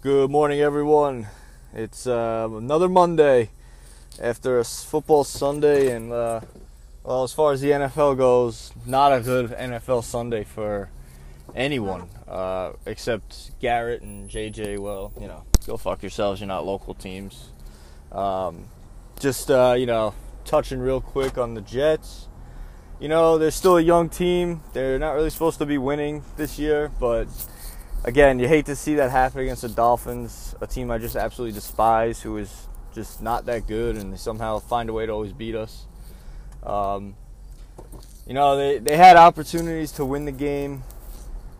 Good morning, everyone. It's uh, another Monday after a football Sunday, and uh, well, as far as the NFL goes, not a good NFL Sunday for anyone uh, except Garrett and JJ. Well, you know, go fuck yourselves. You're not local teams. Um, just uh, you know, touching real quick on the Jets. You know, they're still a young team. They're not really supposed to be winning this year, but again, you hate to see that happen against the Dolphins, a team I just absolutely despise, who is just not that good, and they somehow find a way to always beat us. Um, you know, they, they had opportunities to win the game,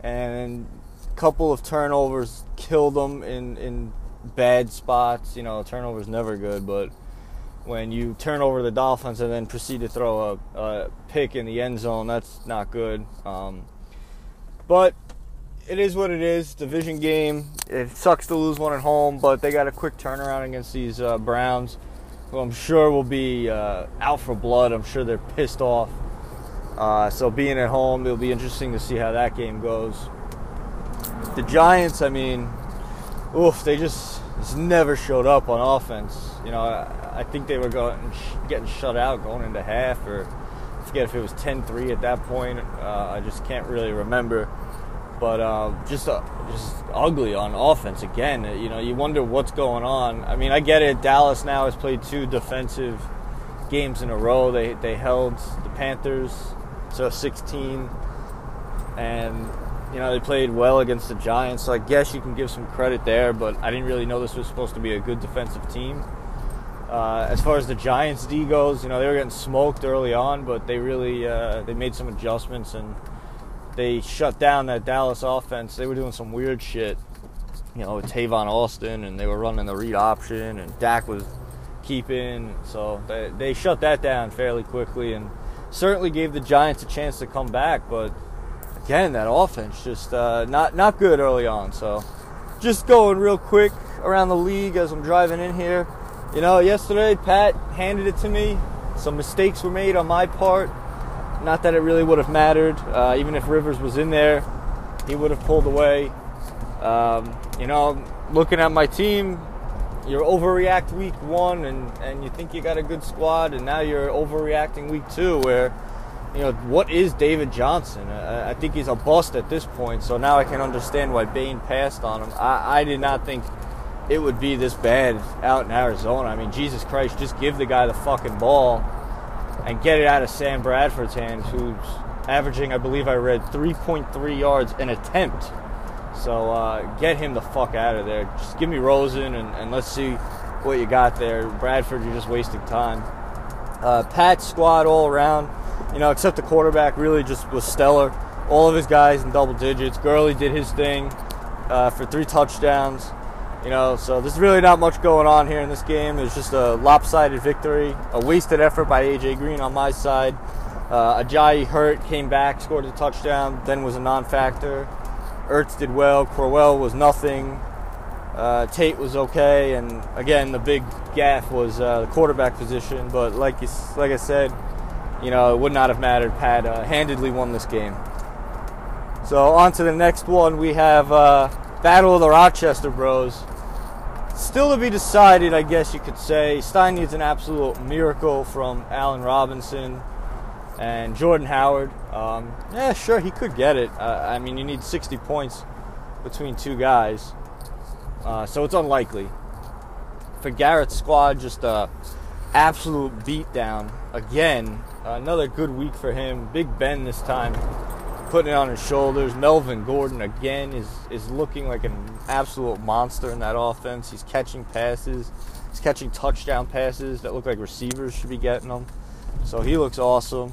and a couple of turnovers killed them in, in bad spots. You know, turnovers never good, but when you turn over the Dolphins and then proceed to throw a, a pick in the end zone, that's not good. Um, but it is what it is. Division game. It sucks to lose one at home, but they got a quick turnaround against these uh, Browns, who I'm sure will be uh, out for blood. I'm sure they're pissed off. Uh, so being at home, it'll be interesting to see how that game goes. The Giants, I mean, oof, they just, just never showed up on offense. You know, I, I think they were going getting shut out going into half, or I forget if it was 10-3 at that point. Uh, I just can't really remember but uh, just uh, just ugly on offense again. You know, you wonder what's going on. I mean, I get it. Dallas now has played two defensive games in a row. They they held the Panthers to 16, and you know they played well against the Giants. So I guess you can give some credit there. But I didn't really know this was supposed to be a good defensive team. Uh, as far as the Giants D goes, you know they were getting smoked early on, but they really uh, they made some adjustments and they shut down that Dallas offense. They were doing some weird shit, you know, with Tavon Austin, and they were running the read option, and Dak was keeping. So they, they shut that down fairly quickly, and certainly gave the Giants a chance to come back. But again, that offense just uh, not not good early on. So just going real quick around the league as I'm driving in here. You know, yesterday Pat handed it to me. Some mistakes were made on my part. Not that it really would have mattered. Uh, even if Rivers was in there, he would have pulled away. Um, you know, looking at my team, you're overreact week one and, and you think you got a good squad, and now you're overreacting week two, where, you know, what is David Johnson? I, I think he's a bust at this point, so now I can understand why Bain passed on him. I, I did not think it would be this bad out in Arizona. I mean, Jesus Christ, just give the guy the fucking ball and get it out of Sam Bradford's hands, who's averaging, I believe I read, 3.3 yards an attempt. So uh, get him the fuck out of there. Just give me Rosen and, and let's see what you got there. Bradford, you're just wasting time. Uh, Pat's squad all around, you know, except the quarterback, really just was stellar. All of his guys in double digits. Gurley did his thing uh, for three touchdowns. You know, so there's really not much going on here in this game. It's just a lopsided victory, a wasted effort by AJ Green on my side. Uh, Ajayi hurt, came back, scored a touchdown, then was a non-factor. Ertz did well. Crowell was nothing. Uh, Tate was okay, and again the big gaff was uh, the quarterback position. But like you, like I said, you know it would not have mattered. Pat uh, handedly won this game. So on to the next one. We have uh, Battle of the Rochester Bros. Still to be decided, I guess you could say. Stein needs an absolute miracle from Allen Robinson and Jordan Howard. Um, yeah, sure, he could get it. Uh, I mean, you need 60 points between two guys, uh, so it's unlikely. For Garrett's squad, just a absolute beatdown again. another good week for him. Big Ben this time putting it on his shoulders. Melvin Gordon again is is looking like an absolute monster in that offense. He's catching passes. He's catching touchdown passes that look like receivers should be getting them. So he looks awesome.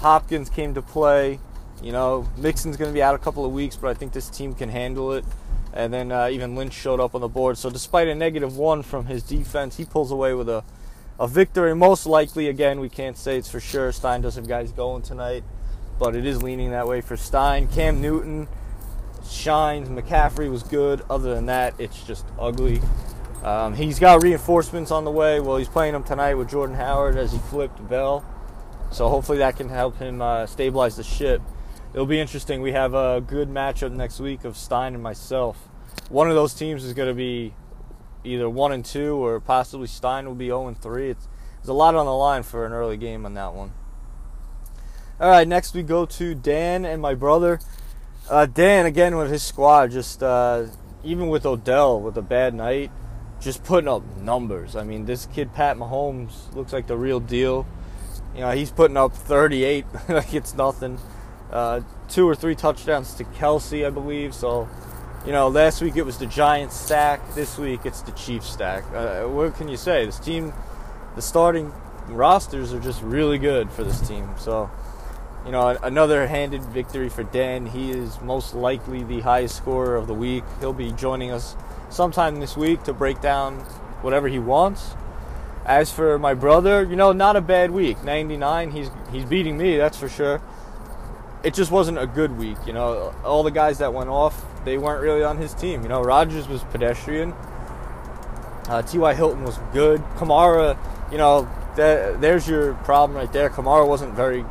Hopkins came to play. You know, Mixon's going to be out a couple of weeks, but I think this team can handle it. And then uh, even Lynch showed up on the board. So despite a negative one from his defense, he pulls away with a, a victory. Most likely, again, we can't say it's for sure. Stein does have guys going tonight but it is leaning that way for Stein. Cam Newton shines. McCaffrey was good. Other than that, it's just ugly. Um, he's got reinforcements on the way. Well, he's playing them tonight with Jordan Howard as he flipped Bell. So hopefully that can help him uh, stabilize the ship. It'll be interesting. We have a good matchup next week of Stein and myself. one of those teams is going to be either one and two, or possibly Stein will be zero and three. It's there's a lot on the line for an early game on that one. All right, next we go to Dan and my brother. Uh, Dan again with his squad, just uh, even with Odell with a bad night, just putting up numbers. I mean, this kid Pat Mahomes looks like the real deal. You know, he's putting up 38 like it's nothing. Uh, two or three touchdowns to Kelce, I believe. So, you know, last week it was the Giants stack. This week it's the Chiefs stack. Uh, what can you say? This team, the starting rosters are just really good for this team. So, you know, another handed victory for Dan. He is most likely the highest scorer of the week. He'll be joining us sometime this week to break down whatever he wants. As for my brother, you know, not a bad week. 99, he's he's beating me, that's for sure. It just wasn't a good week, you know. All the guys that went off, they weren't really on his team. You know, Rodgers was pedestrian. Uh, T.Y. Hilton was good. Kamara, you know, there's your problem right there. Kamara wasn't very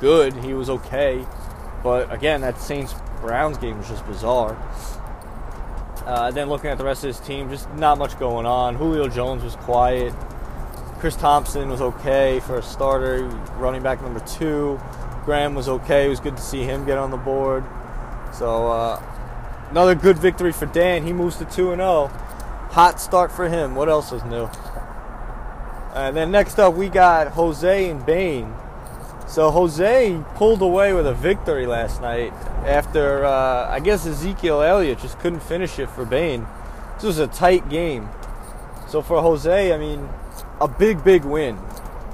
good. He was okay. But again, that Saints Browns game was just bizarre. Uh, then looking at the rest of his team, just not much going on. Julio Jones was quiet. Chris Thompson was okay for a starter, running back number two. Graham was okay. It was good to see him get on the board. So uh, another good victory for Dan. He moves to two and zero. Oh. Hot start for him. What else is new? And then next up, we got Jose and Bain. So Jose pulled away with a victory last night after uh, I guess Ezekiel Elliott just couldn't finish it for Bain. This was a tight game. So for Jose, I mean, a big, big win.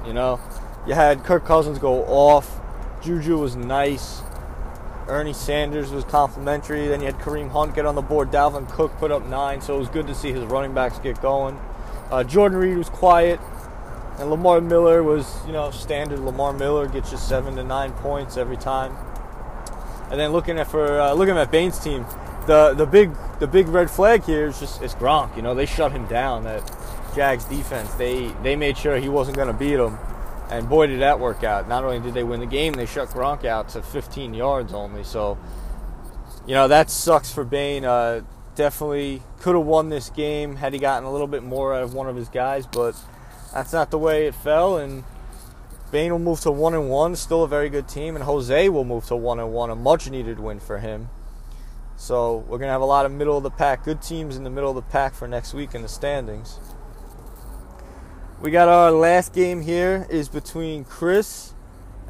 You know, you had Kirk Cousins go off. Juju was nice. Ernie Sanders was complimentary. Then you had Kareem Hunt get on the board. Dalvin Cook put up nine, so it was good to see his running backs get going. Uh, Jordan Reed was quiet. And Lamar Miller was, you know, standard. Lamar Miller gets you seven to nine points every time. And then looking at for uh, looking at Bain's team, the the big the big red flag here is just it's Gronk. You know, they shut him down. That Jags defense, they they made sure he wasn't going to beat them. And boy, did that work out. Not only did they win the game, they shut Gronk out to 15 yards only. So, you know, that sucks for Bain. Uh, definitely could have won this game had he gotten a little bit more out of one of his guys, but that's not the way it fell. And Bain will move to one and one, still a very good team, and Jose will move to one and one, a much needed win for him. So we're gonna have a lot of middle of the pack, good teams in the middle of the pack for next week in the standings. We got our last game here is between Chris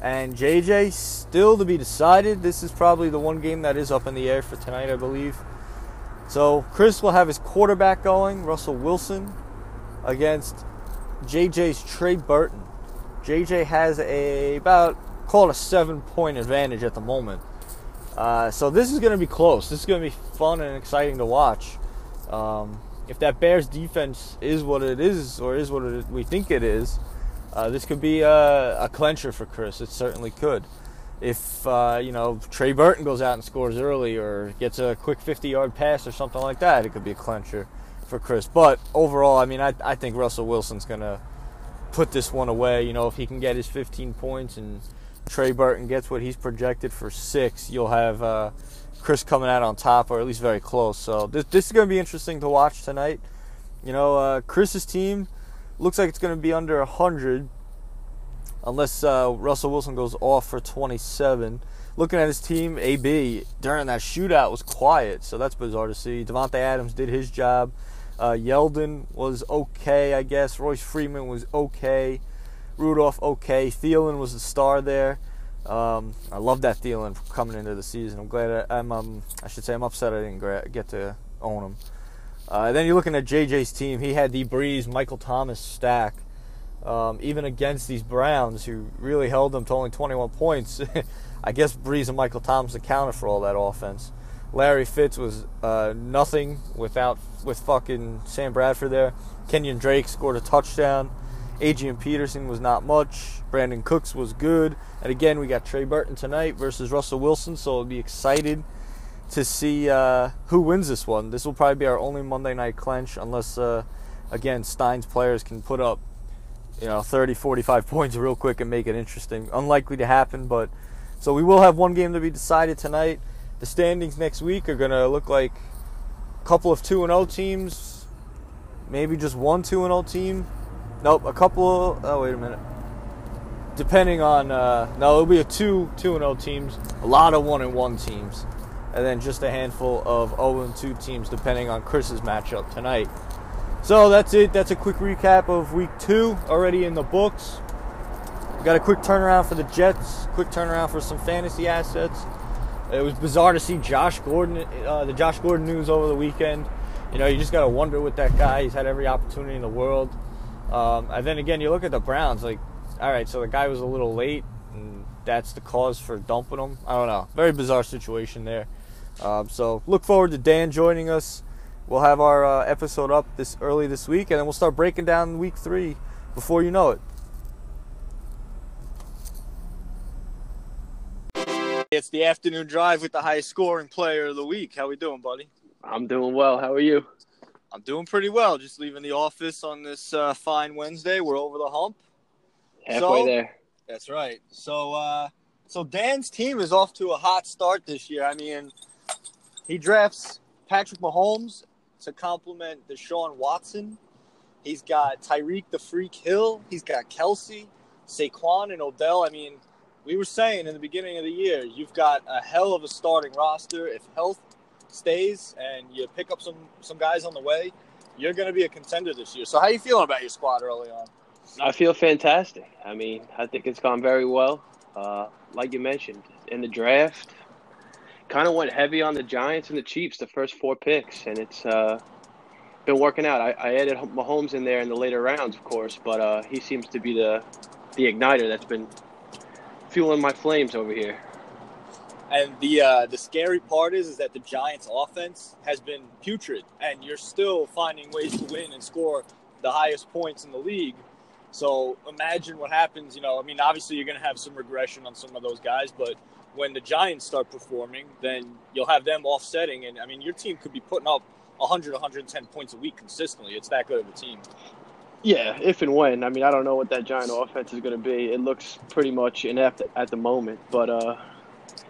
and JJ, still to be decided. This is probably the one game that is up in the air for tonight, I believe. So Chris will have his quarterback going, Russell Wilson, against JJ's Trey Burton. JJ has a about call it a seven point advantage at the moment. Uh, so this is going to be close. This is going to be fun and exciting to watch. Um, if that Bears defense is what it is, or is what it, we think it is, uh, this could be a, a, clencher for Chris. It certainly could. If uh, you know Trey Burton goes out and scores early, or gets a quick 50-yard pass, or something like that, it could be a clencher for Chris. But overall, I mean, I, I think Russell Wilson's going to put this one away. You know, if he can get his 15 points and Trey Burton gets what he's projected for six, you'll have uh, Chris coming out on top, or at least very close. So this, this is going to be interesting to watch tonight. You know, uh, Chris's team looks like it's going to be under 100 unless uh, Russell Wilson goes off for 27. Looking at his team, AB during that shootout was quiet, so that's bizarre to see. Davante Adams did his job. Uh, Yeldon was okay, I guess. Royce Freeman was okay. Rudolph okay. Thielen was the star there. Um, I love that Thielen coming into the season. I'm glad I, am um, I should say I'm upset I didn't get to own him. Uh, then you're looking at JJ's team. He had the Brees, Michael Thomas stack. Um, even against these Browns, who really held them to only 21 points, I guess Brees and Michael Thomas accounted for all that offense. Larry Fitz was uh, nothing without with fucking Sam Bradford there. Kenyan Drake scored a touchdown. Adrian Peterson was not much. Brandin Cooks was good. And again, we got Trey Burton tonight versus Russell Wilson, so I'll be excited to see uh, who wins this one. This will probably be our only Monday night clench, unless, uh, again, Stein's players can put up, you know, 30, 45 points real quick and make it interesting. Unlikely to happen, but so we will have one game to be decided tonight. The standings next week are going to look like a couple of 2 and 0 teams, maybe just one 2 and 0 team. Nope, a couple. Of, oh, wait a minute. Depending on uh, no, it'll be a two 2 and 0 teams, a lot of 1 and 1 teams, and then just a handful of 0 and 2 teams depending on Chris's matchup tonight. So that's it. That's a quick recap of week 2 already in the books. We got a quick turnaround for the Jets, quick turnaround for some fantasy assets. It was bizarre to see Josh Gordon, uh, the Josh Gordon news over the weekend. You know, you just got to wonder with that guy. He's had every opportunity in the world. Um, and then again, you look at the Browns, like, all right, so the guy was a little late, and that's the cause for dumping him. I don't know. Very bizarre situation there. Um, so look forward to Dan joining us. We'll have our uh, episode up this early this week, and then we'll start breaking down week three before you know it. It's the afternoon drive with the highest scoring player of the week. How we doing, buddy? I'm doing well. How are you? I'm doing pretty well. Just leaving the office on this uh, fine Wednesday. We're over the hump. Halfway So- there. That's right. So, uh, so Dan's team is off to a hot start this year. I mean, he drafts Patrick Mahomes to complement Deshaun Watson. He's got Tyreek the Freak Hill. He's got Kelce, Saquon, and Odell. I mean, we were saying in the beginning of the year, you've got a hell of a starting roster. If health stays and you pick up some some guys on the way, you're going to be a contender this year. So, how you feeling about your squad early on? I feel fantastic. I mean, I think it's gone very well. Uh, like you mentioned, in the draft, kind of went heavy on the Giants and the Chiefs, the first four picks, and it's uh, been working out. I, I added Mahomes in there in the later rounds, of course, but uh, he seems to be the the igniter that's been fueling my flames over here. And the uh, the scary part is is that the Giants' offense has been putrid, and you're still finding ways to win and score the highest points in the league. So imagine what happens. You know, I mean, obviously you're going to have some regression on some of those guys, but when the Giants start performing, then you'll have them offsetting, and I mean, your team could be putting up 100, 110 points a week consistently. It's that good of a team. Yeah, if and when. I mean, I don't know what that Giant offense is going to be. It looks pretty much inept at the moment, but uh,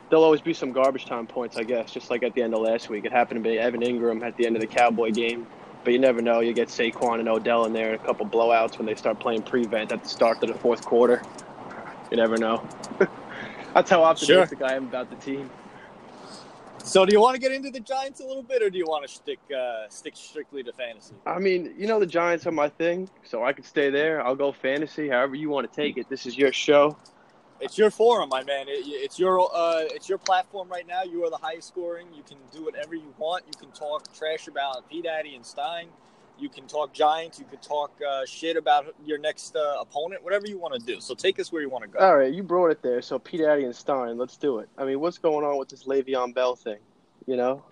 there'll always be some garbage time points, I guess, just like at the end of last week. It happened to be Evan Engram at the end of the Cowboy game, but you never know. You get Saquon and Odell in there and a couple blowouts when they start playing prevent at the start of the fourth quarter. You never know. That's how optimistic I am about the team. So, do you want to get into the Giants a little bit, or do you want to stick uh, stick strictly to fantasy? I mean, you know, the Giants are my thing, so I could stay there. I'll go fantasy, however you want to take it. This is your show. It's your forum, my man. It, it's your uh, it's your platform right now. You are the highest scoring. You can do whatever you want. You can talk trash about P Daddy and Stein. You can talk Giants. You can talk uh, shit about your next uh, opponent. Whatever you want to do. So take us where you want to go. All right, you brought it there. So Pete Addy and Stein, let's do it. I mean, what's going on with this Le'Veon Bell thing? You know,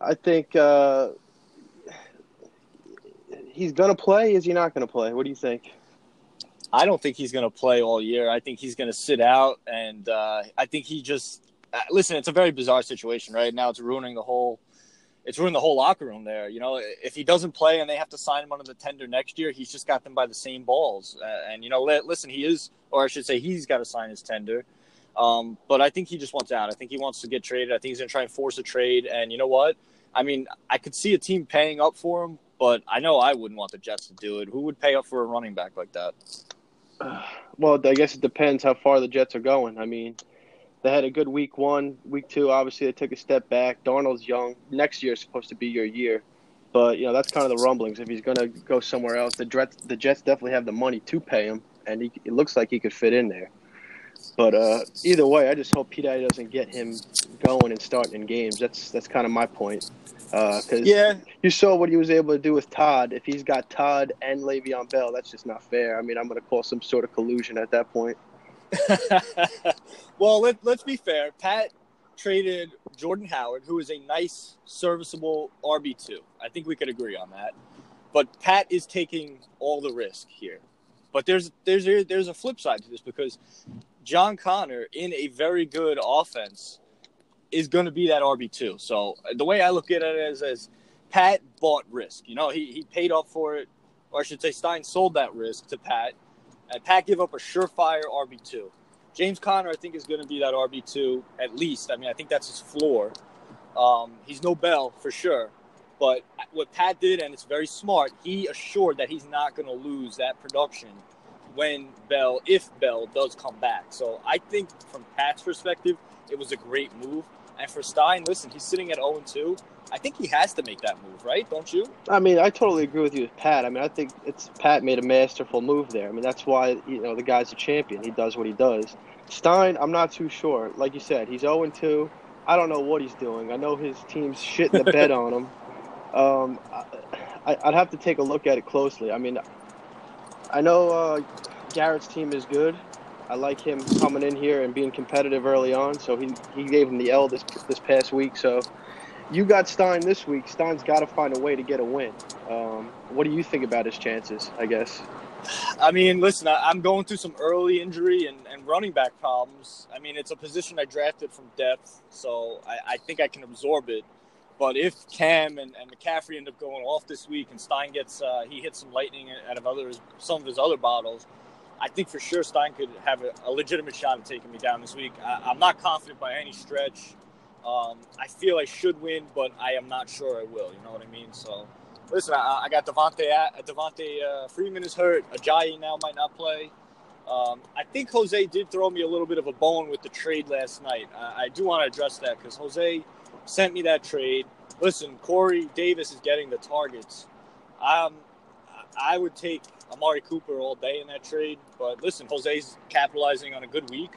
I think uh, he's gonna play. Is he not gonna play? What do you think? I don't think he's going to play all year. I think he's going to sit out, and uh, I think he just uh, listen. It's a very bizarre situation right now. It's ruining the whole. It's ruined the whole locker room there. You know, if he doesn't play and they have to sign him under the tender next year, he's just got them by the same balls. Uh, and you know, li- listen, he is, or I should say, he's got to sign his tender. Um, but I think he just wants out. I think he wants to get traded. I think he's going to try and force a trade. And you know what? I mean, I could see a team paying up for him, but I know I wouldn't want the Jets to do it. Who would pay up for a running back like that? Well, I guess it depends how far the Jets are going. I mean, they had a good week one, week two. Obviously, they took a step back. Darnold's young. Next year is supposed to be your year, but you know that's kind of the rumblings. If he's going to go somewhere else, the Jets, the Jets definitely have the money to pay him, and he, it looks like he could fit in there. But uh, either way, I just hope Pete doesn't get him going and starting in games. That's that's kind of my point. Because Yeah, you saw what he was able to do with Todd. If he's got Todd and Le'Veon Bell, that's just not fair. I mean, I'm going to call some sort of collusion at that point. well, let, let's be fair. Pat traded Jordan Howard, who is a nice, serviceable RB2. I think we could agree on that. But Pat is taking all the risk here. But there's there's there's a flip side to this because John Conner in a very good offense is going to be that RB2. So uh, the way I look at it is as Pat bought risk. You know, he, he paid up for it, or I should say Stein sold that risk to Pat. And Pat gave up a surefire RB2. James Conner, I think, is going to be that RB2 at least. I mean, I think that's his floor. Um, he's no Bell for sure. But what Pat did, and it's very smart, he assured that he's not going to lose that production when Bell, if Bell does come back. So I think from Pat's perspective, it was a great move. And for Stein, listen, he's sitting at 0 2. I think he has to make that move, right? Don't you? I mean, I totally agree with you with Pat. I mean, I think it's Pat made a masterful move there. I mean, that's why you know the guy's a champion. He does what he does. Stein, I'm not too sure. Like you said, he's 0 2. I don't know what he's doing. I know his team's shitting the bed on him. Um, I, would have to take a look at it closely. I mean, I know uh, Garrett's team is good. I like him coming in here and being competitive early on. So he, he gave him the L this this past week. So you got Stein this week. Stein's got to find a way to get a win. Um, what do you think about his chances? I guess. I mean, listen, I, am going through some early injury and, and running back problems. I mean, it's a position I drafted from depth, so I, I think I can absorb it. But if Cam and, and McCaffrey end up going off this week and Stein gets uh, he hits some lightning out of others some of his other bottles, I think for sure Stein could have a, a legitimate shot at taking me down this week. I, am not confident by any stretch. Um, I feel I should win, but I am not sure I will. You know what I mean? So listen, I, I got Devonta. Devonta uh, Freeman is hurt. Ajayi now might not play. Um, I think Jose did throw me a little bit of a bone with the trade last night. I, I do want to address that because Jose sent me that trade. Listen, Corey Davis is getting the targets. Um, I would take Amari Cooper all day in that trade, but listen, Jose's capitalizing on a good week.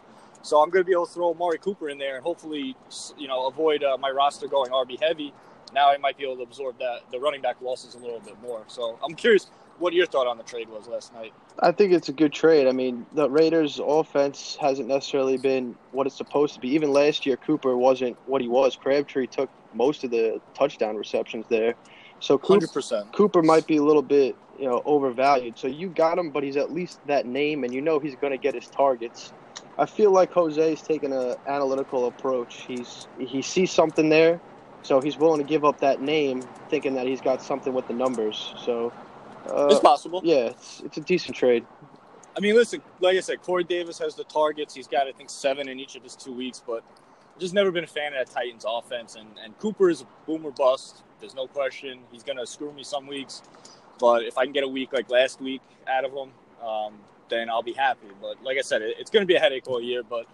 So I'm going to be able to throw Amari Cooper in there and hopefully, you know, avoid uh, my roster going RB heavy now I might be able to absorb that the running back losses a little bit more. So I'm curious what your thought on the trade was last night. I think it's a good trade. I mean, the Raiders' offense hasn't necessarily been what it's supposed to be. Even last year, Cooper wasn't what he was. Crabtree took most of the touchdown receptions there. So Cooper, 100%. Cooper might be a little bit, you know, overvalued. So you got him, but he's at least that name, and you know he's going to get his targets. I feel like Jose's taking an analytical approach. He's he sees something there so he's willing to give up that name, thinking that he's got something with the numbers. So uh, it's possible. Yeah, it's, it's a decent trade. I mean, listen, like I said, Corey Davis has the targets. He's got, I think, seven in each of his two weeks, but I've just never been a fan of that Titans offense. And, and Cooper is a boomer bust. There's no question. He's going to screw me some weeks. But if I can get a week like last week out of him, um, then I'll be happy. But like I said, it, it's going to be a headache all year. But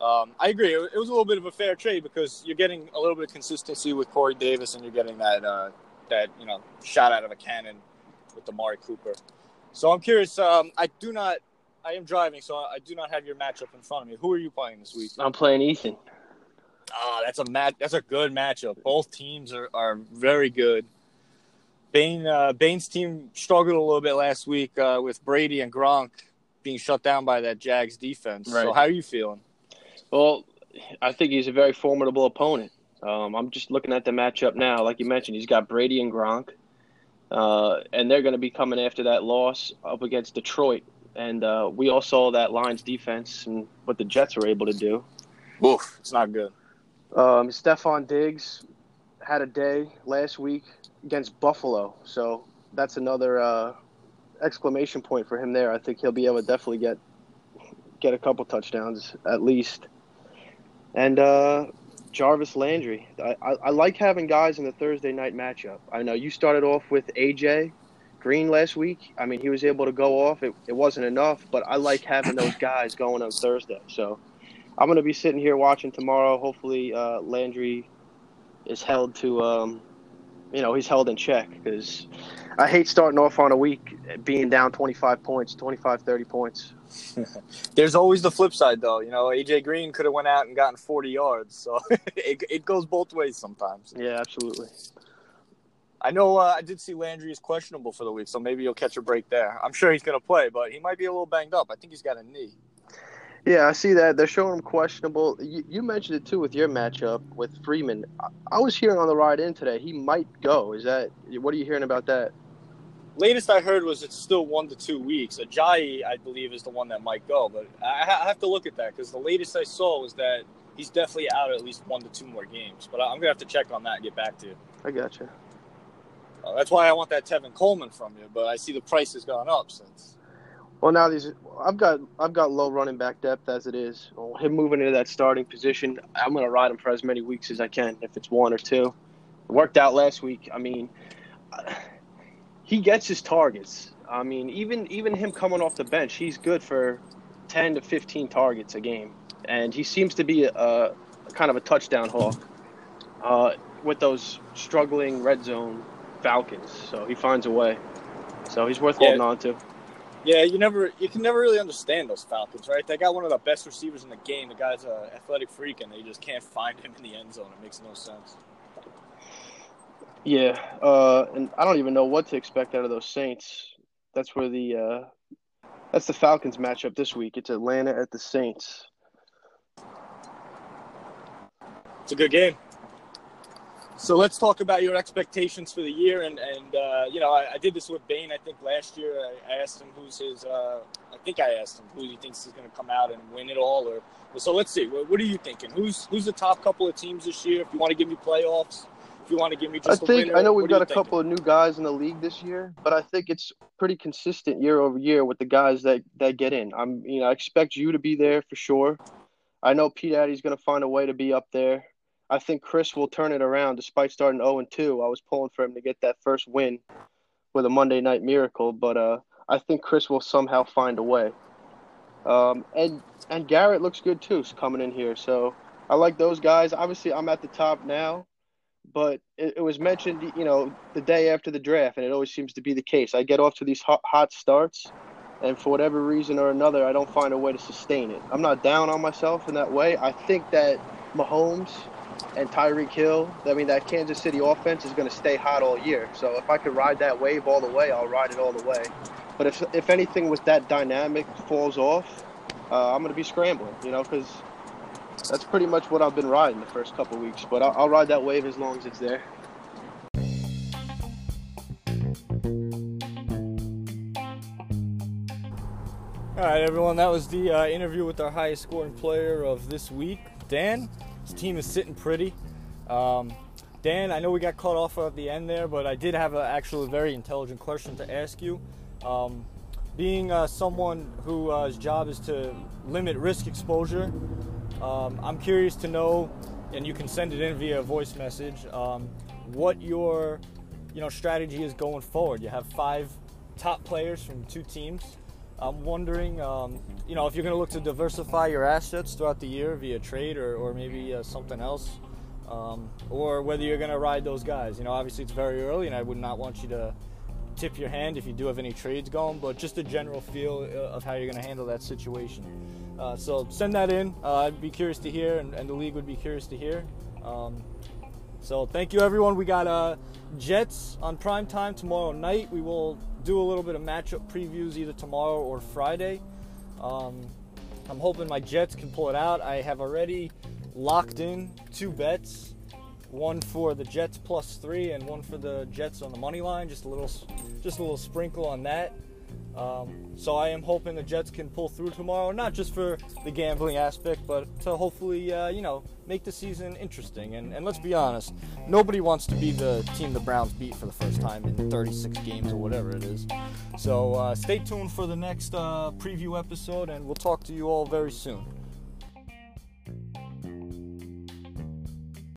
um, I agree. It was a little bit of a fair trade because you're getting a little bit of consistency with Corey Davis, and you're getting that uh, that you know shot out of a cannon with Amari Cooper. So I'm curious. Um, I do not. I am driving, so I do not have your matchup in front of me. Who are you playing this week? I'm playing Ethan. Oh, that's a mat. That's a good matchup. Both teams are, are very good. Bain uh, Bain's team struggled a little bit last week uh, with Brady and Gronk being shut down by that Jags defense. Right. So how are you feeling? Well, I think he's a very formidable opponent. Um, I'm just looking at the matchup now. Like you mentioned, he's got Brady and Gronk, uh, and they're going to be coming after that loss up against Detroit. And uh, we all saw that Lions defense and what the Jets were able to do. Oof, it's not good. Um, Stefon Diggs had a day last week against Buffalo, so that's another uh, exclamation point for him there. I think he'll be able to definitely get get a couple touchdowns at least and uh, Jarvis Landry. I, I, I, like having guys in the Thursday night matchup. I know you started off with AJ Green last week. I mean, he was able to go off. It, it wasn't enough, but I like having those guys going on Thursday. So I'm going to be sitting here watching tomorrow. Hopefully, uh, Landry is held to, um, you know, he's held in check because I hate starting off on a week being down 25 points, 25, 30 points. There's always the flip side, though. You know, AJ Green could have went out and gotten 40 yards, so it, it goes both ways sometimes. Yeah, absolutely. I know uh, I did see Landry is questionable for the week, so maybe he'll catch a break there. I'm sure he's going to play, but he might be a little banged up. I think he's got a knee. Yeah, I see that. They're showing him questionable. You, you mentioned it too with your matchup with Freeman. I, I was hearing on the ride in today he might go. Is that what are you hearing about that? Latest I heard was it's still one to two weeks. Ajayi, I believe, is the one that might go, but I, have to look at that because the latest I saw was that he's definitely out at least one to two more games. But I'm gonna have to check on that and get back to you. I got you. Uh, that's why I want that Tevin Coleman from you, but I see the price has gone up since. Well, now these I've got I've got low running back depth as it is. Well, him moving into that starting position, I'm gonna ride him for as many weeks as I can. If it's one or two, worked out last week. I mean, he gets his targets. I mean, even even him coming off the bench, he's good for 10 to 15 targets a game, and he seems to be a, a kind of a touchdown hawk uh, with those struggling red zone Falcons. So he finds a way. So he's worth Yeah. holding on to. Yeah, you never you can never really understand those Falcons, right? They got one of the best receivers in the game. The guy's an athletic freak, and they just can't find him in the end zone. It makes no sense. Yeah, uh, and I don't even know what to expect out of those Saints. That's where the uh, that's the Falcons matchup this week. It's Atlanta at the Saints. It's a good game. So let's talk about your expectations for the year, and and uh, you know I, I did this with Bain. I think last year I, I asked him who's his. Uh, I think I asked him who he thinks is going to come out and win it all. Or so let's see. What, what are you thinking? Who's who's the top couple of teams this year? If you want to give me playoffs, if you want to give me I just a think winner, I know we've got a thinking? couple of new guys in the league this year, but I think it's pretty consistent year over year with the guys that that get in. I'm you know I expect you to be there for sure. I know Pete Addy's going to find a way to be up there. I think Chris will turn it around despite starting 0 and 2. I was pulling for him to get that first win with a Monday Night Miracle, but uh, I think Chris will somehow find a way. Um, and and Garrett looks good too, coming in here. So I like those guys. Obviously, I'm at the top now but it, it was mentioned, you know, the day after the draft, and it always seems to be the case. I get off to these hot, hot starts, and for whatever reason or another, I don't find a way to sustain it. I'm not down on myself in that way. I think that Mahomes and Tyreek Hill, I mean, that Kansas City offense is going to stay hot all year. So if I could ride that wave all the way, I'll ride it all the way. But if, if anything with that dynamic falls off, uh, I'm going to be scrambling, you know, because that's pretty much what I've been riding the first couple weeks. But I'll, I'll ride that wave as long as it's there. All right, everyone. That was the uh, interview with our highest scoring player of this week, Dan. His team is sitting pretty. Um, Dan, I know we got cut off at the end there, but I did have an actually very intelligent question to ask you. Um, being uh, someone whose uh, job is to limit risk exposure, um, I'm curious to know, and you can send it in via voice message, um, what your you know strategy is going forward. You have five top players from two teams. I'm wondering, um, you know, if you're going to look to diversify your assets throughout the year via trade or, or maybe uh, something else, um, or whether you're going to ride those guys. You know, obviously it's very early, and I would not want you to tip your hand if you do have any trades going, but just a general feel uh, of how you're going to handle that situation. Uh, so send that in. Uh, I'd be curious to hear, and, and the league would be curious to hear. Um, so thank you, everyone. We got uh, Jets on prime time tomorrow night. We will do a little bit of matchup previews either tomorrow or Friday. Um, I'm hoping my Jets can pull it out. I have already locked in two bets. One for the Jets plus three, and one for the Jets on the money line. Just a little, just a little sprinkle on that. Um, so I am hoping the Jets can pull through tomorrow, not just for the gambling aspect, but to hopefully, uh, you know, make the season interesting. And, and let's be honest, nobody wants to be the team the Browns beat for the first time in 36 games or whatever it is. So uh, stay tuned for the next uh, preview episode, and we'll talk to you all very soon.